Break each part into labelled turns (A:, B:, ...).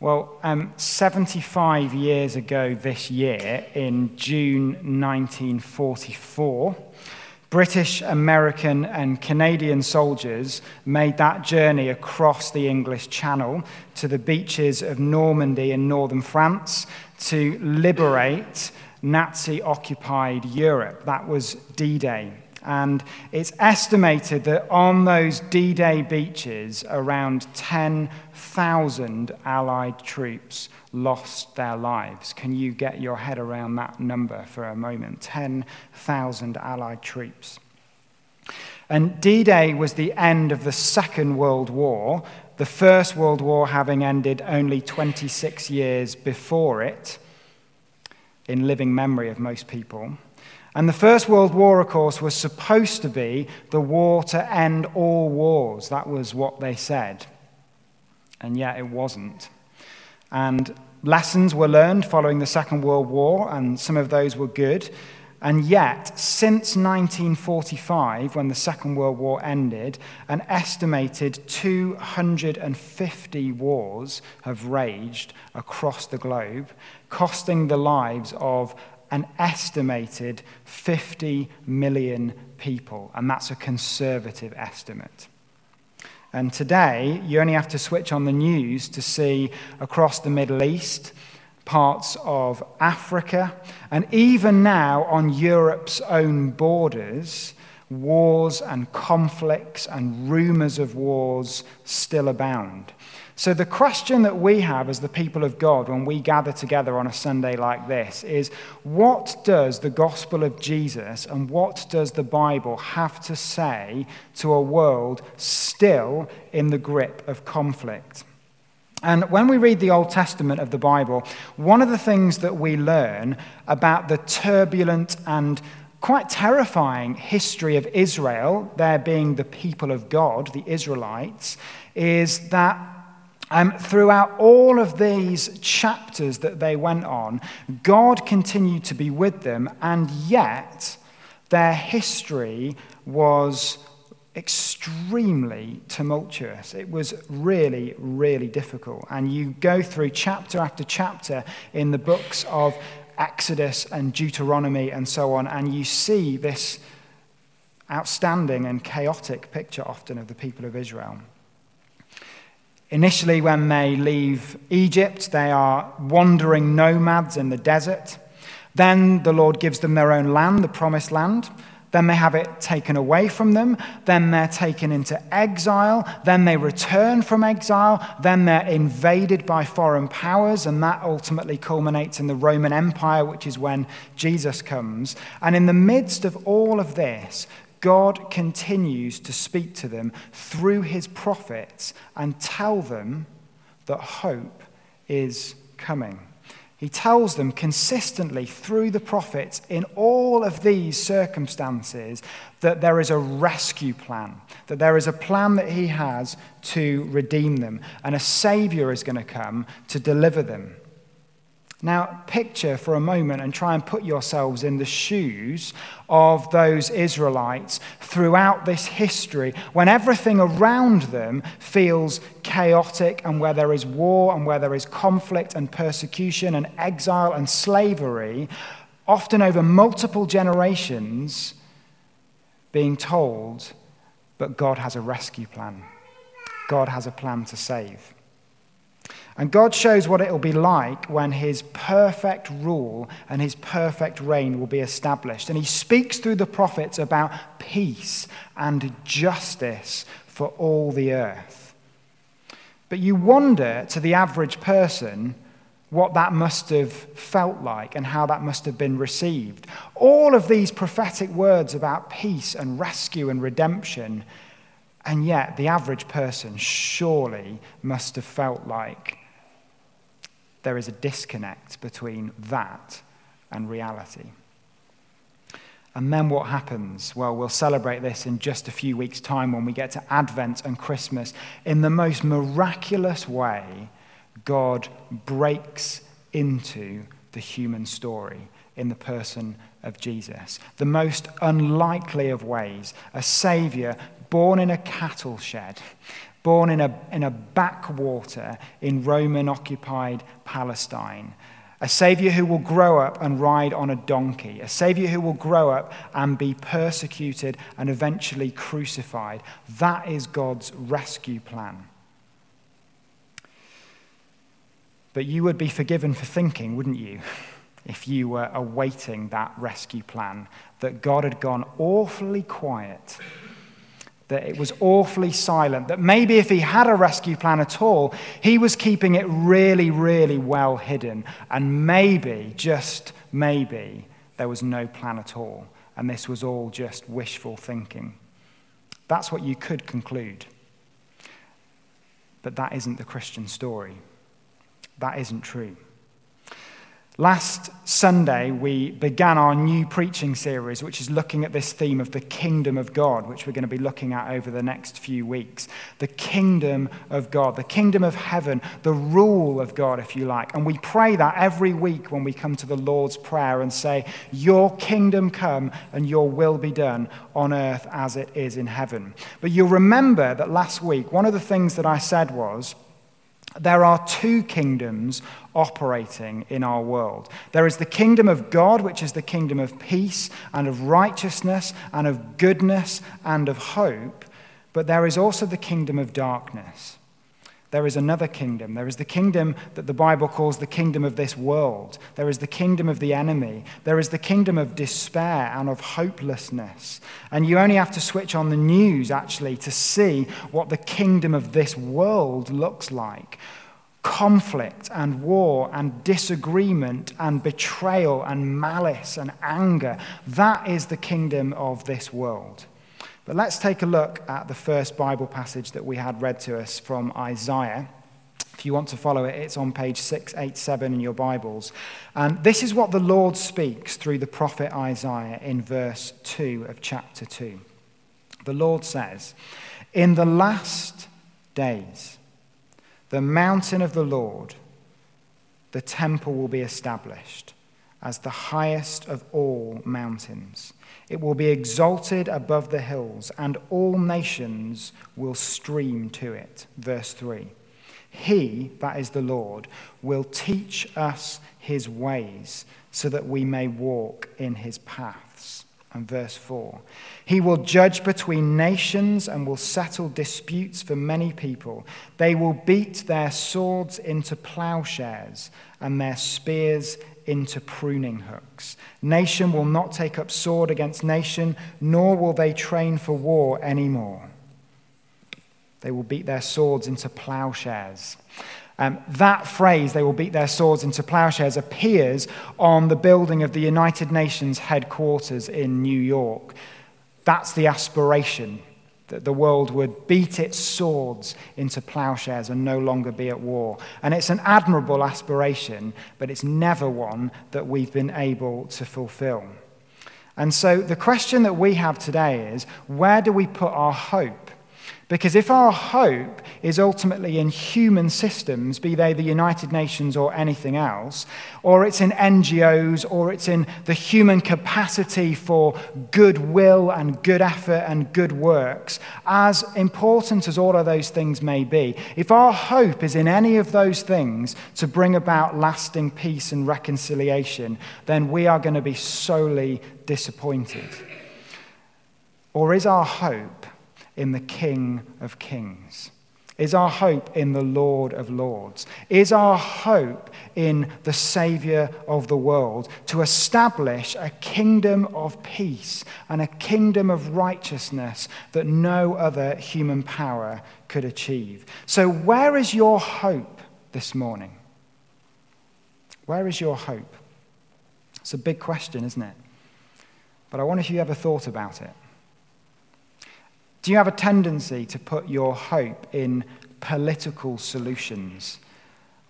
A: Well, um, 75 years ago this year, in June 1944, British, American, and Canadian soldiers made that journey across the English Channel to the beaches of Normandy in northern France to liberate Nazi occupied Europe. That was D Day. And it's estimated that on those D Day beaches, around 10,000 Allied troops lost their lives. Can you get your head around that number for a moment? 10,000 Allied troops. And D Day was the end of the Second World War, the First World War having ended only 26 years before it, in living memory of most people. And the First World War, of course, was supposed to be the war to end all wars. That was what they said. And yet it wasn't. And lessons were learned following the Second World War, and some of those were good. And yet, since 1945, when the Second World War ended, an estimated 250 wars have raged across the globe, costing the lives of an estimated 50 million people, and that's a conservative estimate. And today, you only have to switch on the news to see across the Middle East, parts of Africa, and even now on Europe's own borders, wars and conflicts and rumors of wars still abound. So, the question that we have as the people of God when we gather together on a Sunday like this is what does the gospel of Jesus and what does the Bible have to say to a world still in the grip of conflict? And when we read the Old Testament of the Bible, one of the things that we learn about the turbulent and quite terrifying history of Israel, there being the people of God, the Israelites, is that um, throughout all of these chapters that they went on, God continued to be with them, and yet their history was extremely tumultuous. It was really, really difficult. And you go through chapter after chapter in the books of Exodus and Deuteronomy and so on, and you see this outstanding and chaotic picture often of the people of Israel. Initially, when they leave Egypt, they are wandering nomads in the desert. Then the Lord gives them their own land, the promised land. Then they have it taken away from them. Then they're taken into exile. Then they return from exile. Then they're invaded by foreign powers. And that ultimately culminates in the Roman Empire, which is when Jesus comes. And in the midst of all of this, God continues to speak to them through his prophets and tell them that hope is coming. He tells them consistently through the prophets in all of these circumstances that there is a rescue plan, that there is a plan that he has to redeem them, and a savior is going to come to deliver them. Now, picture for a moment and try and put yourselves in the shoes of those Israelites throughout this history when everything around them feels chaotic and where there is war and where there is conflict and persecution and exile and slavery, often over multiple generations, being told, but God has a rescue plan. God has a plan to save. And God shows what it will be like when his perfect rule and his perfect reign will be established. And he speaks through the prophets about peace and justice for all the earth. But you wonder to the average person what that must have felt like and how that must have been received. All of these prophetic words about peace and rescue and redemption, and yet the average person surely must have felt like there is a disconnect between that and reality. And then what happens? Well, we'll celebrate this in just a few weeks' time when we get to Advent and Christmas. In the most miraculous way, God breaks into the human story in the person of Jesus. The most unlikely of ways, a Savior born in a cattle shed born in a, in a backwater in Roman occupied Palestine. A Savior who will grow up and ride on a donkey. A Savior who will grow up and be persecuted and eventually crucified. That is God's rescue plan. But you would be forgiven for thinking, wouldn't you, if you were awaiting that rescue plan, that God had gone awfully quiet that it was awfully silent, that maybe if he had a rescue plan at all, he was keeping it really, really well hidden. And maybe, just maybe, there was no plan at all. And this was all just wishful thinking. That's what you could conclude. But that isn't the Christian story. That isn't true. Last Sunday, we began our new preaching series, which is looking at this theme of the kingdom of God, which we're going to be looking at over the next few weeks. The kingdom of God, the kingdom of heaven, the rule of God, if you like. And we pray that every week when we come to the Lord's Prayer and say, Your kingdom come and your will be done on earth as it is in heaven. But you'll remember that last week, one of the things that I said was, there are two kingdoms operating in our world. There is the kingdom of God, which is the kingdom of peace and of righteousness and of goodness and of hope, but there is also the kingdom of darkness. There is another kingdom. There is the kingdom that the Bible calls the kingdom of this world. There is the kingdom of the enemy. There is the kingdom of despair and of hopelessness. And you only have to switch on the news, actually, to see what the kingdom of this world looks like conflict and war and disagreement and betrayal and malice and anger. That is the kingdom of this world. But let's take a look at the first Bible passage that we had read to us from Isaiah. If you want to follow it, it's on page 687 in your Bibles. And this is what the Lord speaks through the prophet Isaiah in verse 2 of chapter 2. The Lord says, In the last days, the mountain of the Lord, the temple will be established as the highest of all mountains. It will be exalted above the hills, and all nations will stream to it. Verse 3. He, that is the Lord, will teach us his ways so that we may walk in his paths. And verse 4 He will judge between nations and will settle disputes for many people. They will beat their swords into plowshares and their spears into pruning hooks. Nation will not take up sword against nation, nor will they train for war anymore. They will beat their swords into plowshares. Um, that phrase, they will beat their swords into plowshares, appears on the building of the United Nations headquarters in New York. That's the aspiration that the world would beat its swords into plowshares and no longer be at war. And it's an admirable aspiration, but it's never one that we've been able to fulfill. And so the question that we have today is where do we put our hope? Because if our hope is ultimately in human systems, be they the United Nations or anything else, or it's in NGOs, or it's in the human capacity for goodwill and good effort and good works, as important as all of those things may be, if our hope is in any of those things to bring about lasting peace and reconciliation, then we are going to be sorely disappointed. Or is our hope in the King of Kings? Is our hope in the Lord of Lords? Is our hope in the Savior of the world to establish a kingdom of peace and a kingdom of righteousness that no other human power could achieve? So, where is your hope this morning? Where is your hope? It's a big question, isn't it? But I wonder if you ever thought about it. Do you have a tendency to put your hope in political solutions?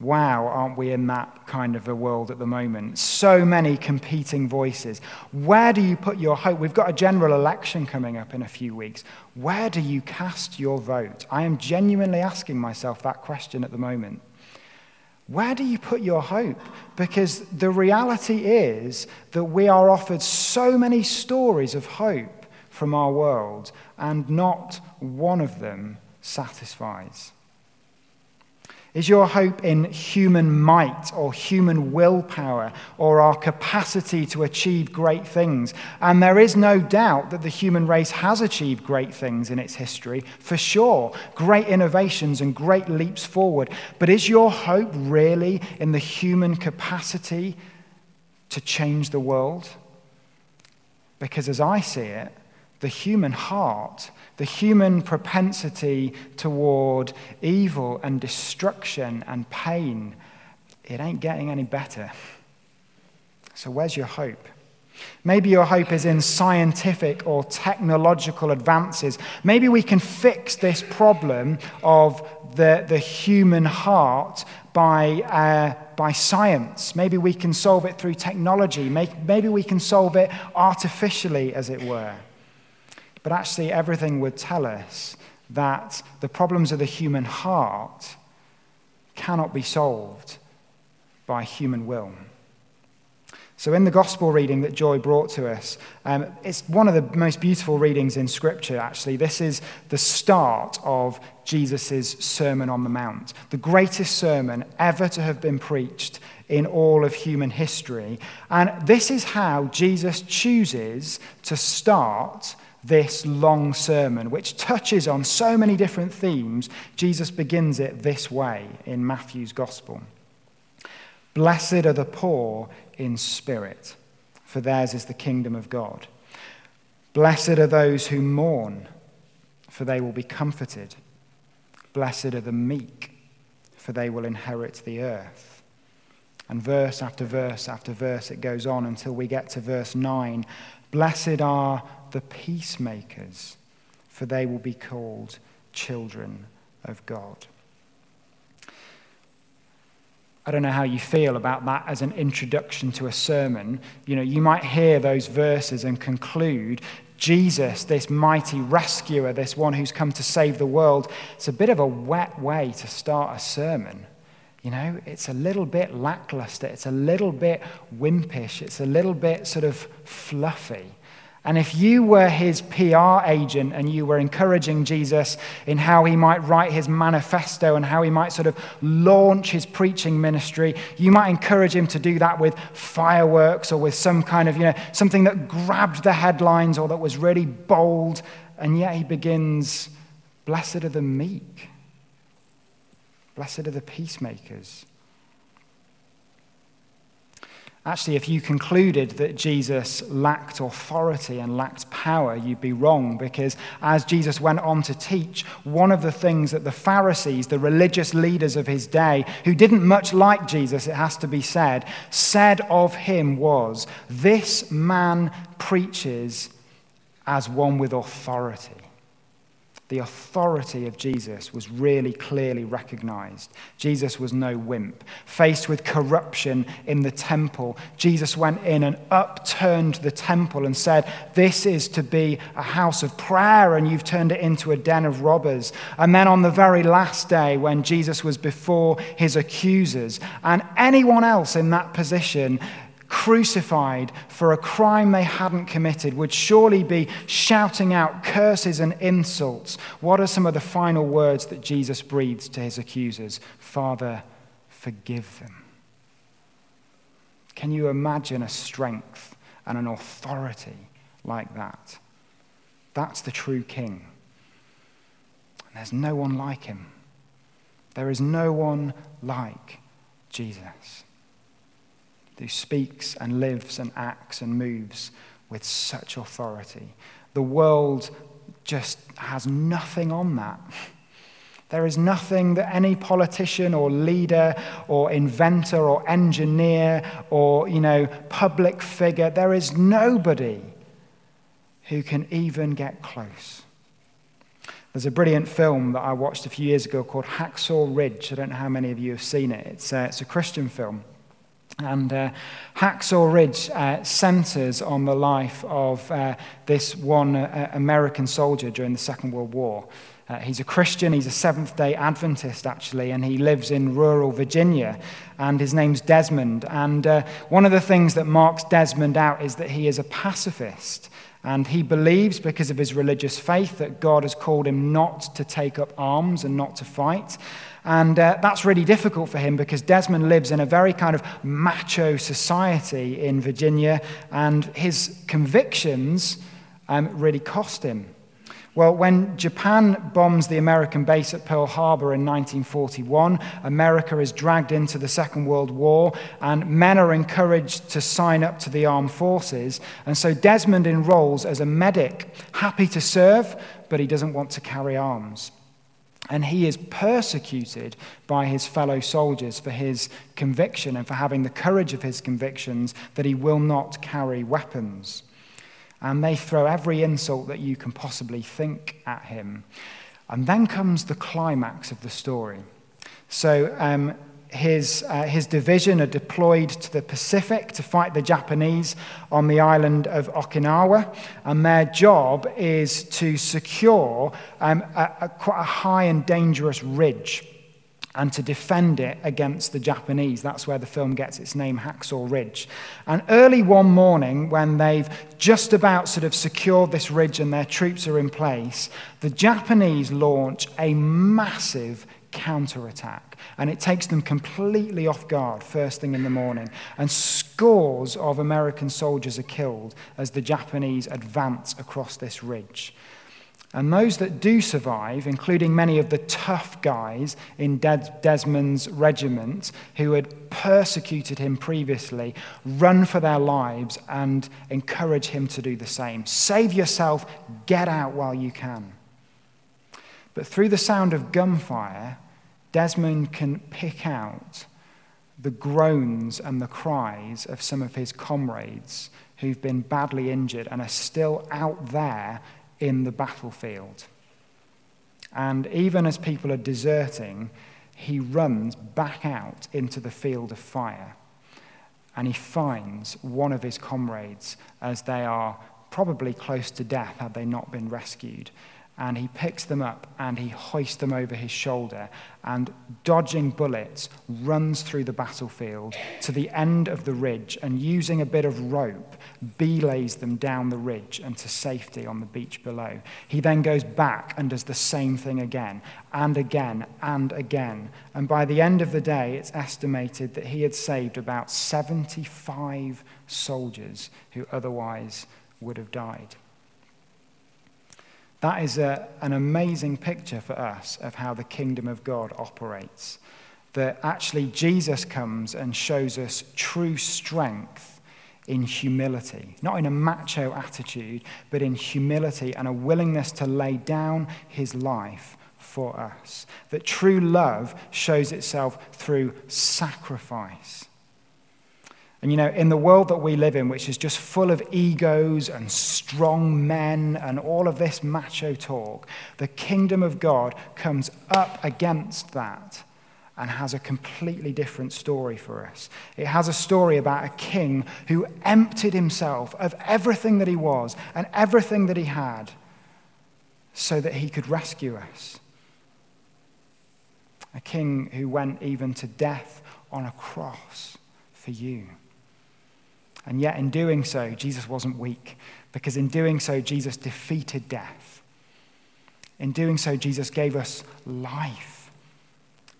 A: Wow, aren't we in that kind of a world at the moment? So many competing voices. Where do you put your hope? We've got a general election coming up in a few weeks. Where do you cast your vote? I am genuinely asking myself that question at the moment. Where do you put your hope? Because the reality is that we are offered so many stories of hope from our world, and not one of them satisfies? Is your hope in human might or human willpower or our capacity to achieve great things? And there is no doubt that the human race has achieved great things in its history, for sure, great innovations and great leaps forward. But is your hope really in the human capacity to change the world? Because as I see it, the human heart the human propensity toward evil and destruction and pain, it ain't getting any better. So, where's your hope? Maybe your hope is in scientific or technological advances. Maybe we can fix this problem of the, the human heart by, uh, by science. Maybe we can solve it through technology. Maybe we can solve it artificially, as it were. But actually, everything would tell us that the problems of the human heart cannot be solved by human will. So, in the gospel reading that Joy brought to us, um, it's one of the most beautiful readings in Scripture, actually. This is the start of Jesus' Sermon on the Mount, the greatest sermon ever to have been preached in all of human history. And this is how Jesus chooses to start this long sermon, which touches on so many different themes, Jesus begins it this way in Matthew's Gospel Blessed are the poor in spirit, for theirs is the kingdom of God. Blessed are those who mourn, for they will be comforted. Blessed are the meek, for they will inherit the earth. And verse after verse after verse, it goes on until we get to verse 9. Blessed are the peacemakers, for they will be called children of God. I don't know how you feel about that as an introduction to a sermon. You know, you might hear those verses and conclude Jesus, this mighty rescuer, this one who's come to save the world. It's a bit of a wet way to start a sermon. You know, it's a little bit lackluster, it's a little bit wimpish, it's a little bit sort of fluffy. And if you were his PR agent and you were encouraging Jesus in how he might write his manifesto and how he might sort of launch his preaching ministry, you might encourage him to do that with fireworks or with some kind of, you know, something that grabbed the headlines or that was really bold. And yet he begins, Blessed are the meek, blessed are the peacemakers. Actually, if you concluded that Jesus lacked authority and lacked power, you'd be wrong because as Jesus went on to teach, one of the things that the Pharisees, the religious leaders of his day, who didn't much like Jesus, it has to be said, said of him was, This man preaches as one with authority the authority of Jesus was really clearly recognized. Jesus was no wimp. Faced with corruption in the temple, Jesus went in and upturned the temple and said, This is to be a house of prayer, and you've turned it into a den of robbers. And then on the very last day, when Jesus was before his accusers, and anyone else in that position crucified for a crime they hadn't committed would surely be shouting out curses and insults. What are some of the final words that Jesus breathes to his accusers? Father, forgive them. Can you imagine a strength and an authority like that? That's the true king. And there's no one like him. There is no one like Jesus who speaks and lives and acts and moves with such authority. The world just has nothing on that. There is nothing that any politician or leader or inventor or engineer or, you know, public figure, there is nobody who can even get close. There's a brilliant film that I watched a few years ago called Hacksaw Ridge. I don't know how many of you have seen it. It's, uh, it's a Christian film. And uh, Hacksaw Ridge uh, centers on the life of uh, this one uh, American soldier during the Second World War. Uh, he's a Christian, he's a Seventh day Adventist, actually, and he lives in rural Virginia. And his name's Desmond. And uh, one of the things that marks Desmond out is that he is a pacifist. And he believes, because of his religious faith, that God has called him not to take up arms and not to fight. And uh, that's really difficult for him because Desmond lives in a very kind of macho society in Virginia, and his convictions um, really cost him. Well, when Japan bombs the American base at Pearl Harbor in 1941, America is dragged into the Second World War, and men are encouraged to sign up to the armed forces. And so Desmond enrolls as a medic, happy to serve, but he doesn't want to carry arms. And he is persecuted by his fellow soldiers for his conviction and for having the courage of his convictions that he will not carry weapons and they throw every insult that you can possibly think at him. And then comes the climax of the story. So, um, his, uh, his division are deployed to the Pacific to fight the Japanese on the island of Okinawa, and their job is to secure um, a, a, quite a high and dangerous ridge and to defend it against the Japanese. That's where the film gets its name, Hacksaw Ridge. And early one morning, when they've just about sort of secured this ridge and their troops are in place, the Japanese launch a massive counterattack. And it takes them completely off guard first thing in the morning. And scores of American soldiers are killed as the Japanese advance across this ridge. And those that do survive, including many of the tough guys in Desmond's regiment who had persecuted him previously, run for their lives and encourage him to do the same. Save yourself, get out while you can. But through the sound of gunfire, Desmond can pick out the groans and the cries of some of his comrades who've been badly injured and are still out there in the battlefield. And even as people are deserting, he runs back out into the field of fire. And he finds one of his comrades as they are probably close to death had they not been rescued and he picks them up and he hoists them over his shoulder and, dodging bullets, runs through the battlefield to the end of the ridge and, using a bit of rope, belays them down the ridge and to safety on the beach below. He then goes back and does the same thing again and again and again. And by the end of the day, it's estimated that he had saved about 75 soldiers who otherwise would have died. That is a, an amazing picture for us of how the kingdom of God operates. That actually Jesus comes and shows us true strength in humility, not in a macho attitude, but in humility and a willingness to lay down his life for us. That true love shows itself through sacrifice. And you know, in the world that we live in, which is just full of egos and strong men and all of this macho talk, the kingdom of God comes up against that and has a completely different story for us. It has a story about a king who emptied himself of everything that he was and everything that he had so that he could rescue us. A king who went even to death on a cross for you. And yet, in doing so, Jesus wasn't weak, because in doing so, Jesus defeated death. In doing so, Jesus gave us life.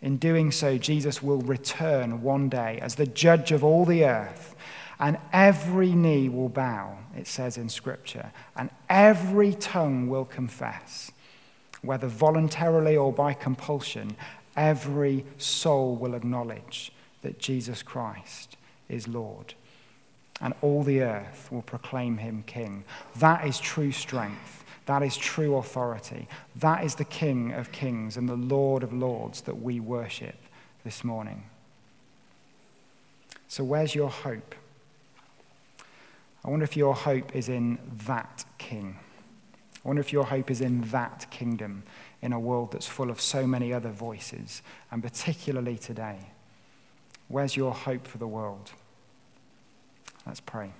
A: In doing so, Jesus will return one day as the judge of all the earth, and every knee will bow, it says in Scripture, and every tongue will confess, whether voluntarily or by compulsion, every soul will acknowledge that Jesus Christ is Lord and all the earth will proclaim him king. That is true strength. That is true authority. That is the King of kings and the Lord of lords that we worship this morning. So, where's your hope? I wonder if your hope is in that King. I wonder if your hope is in that kingdom in a world that's full of so many other voices, and particularly today. Where's your hope for the world? Let's pray.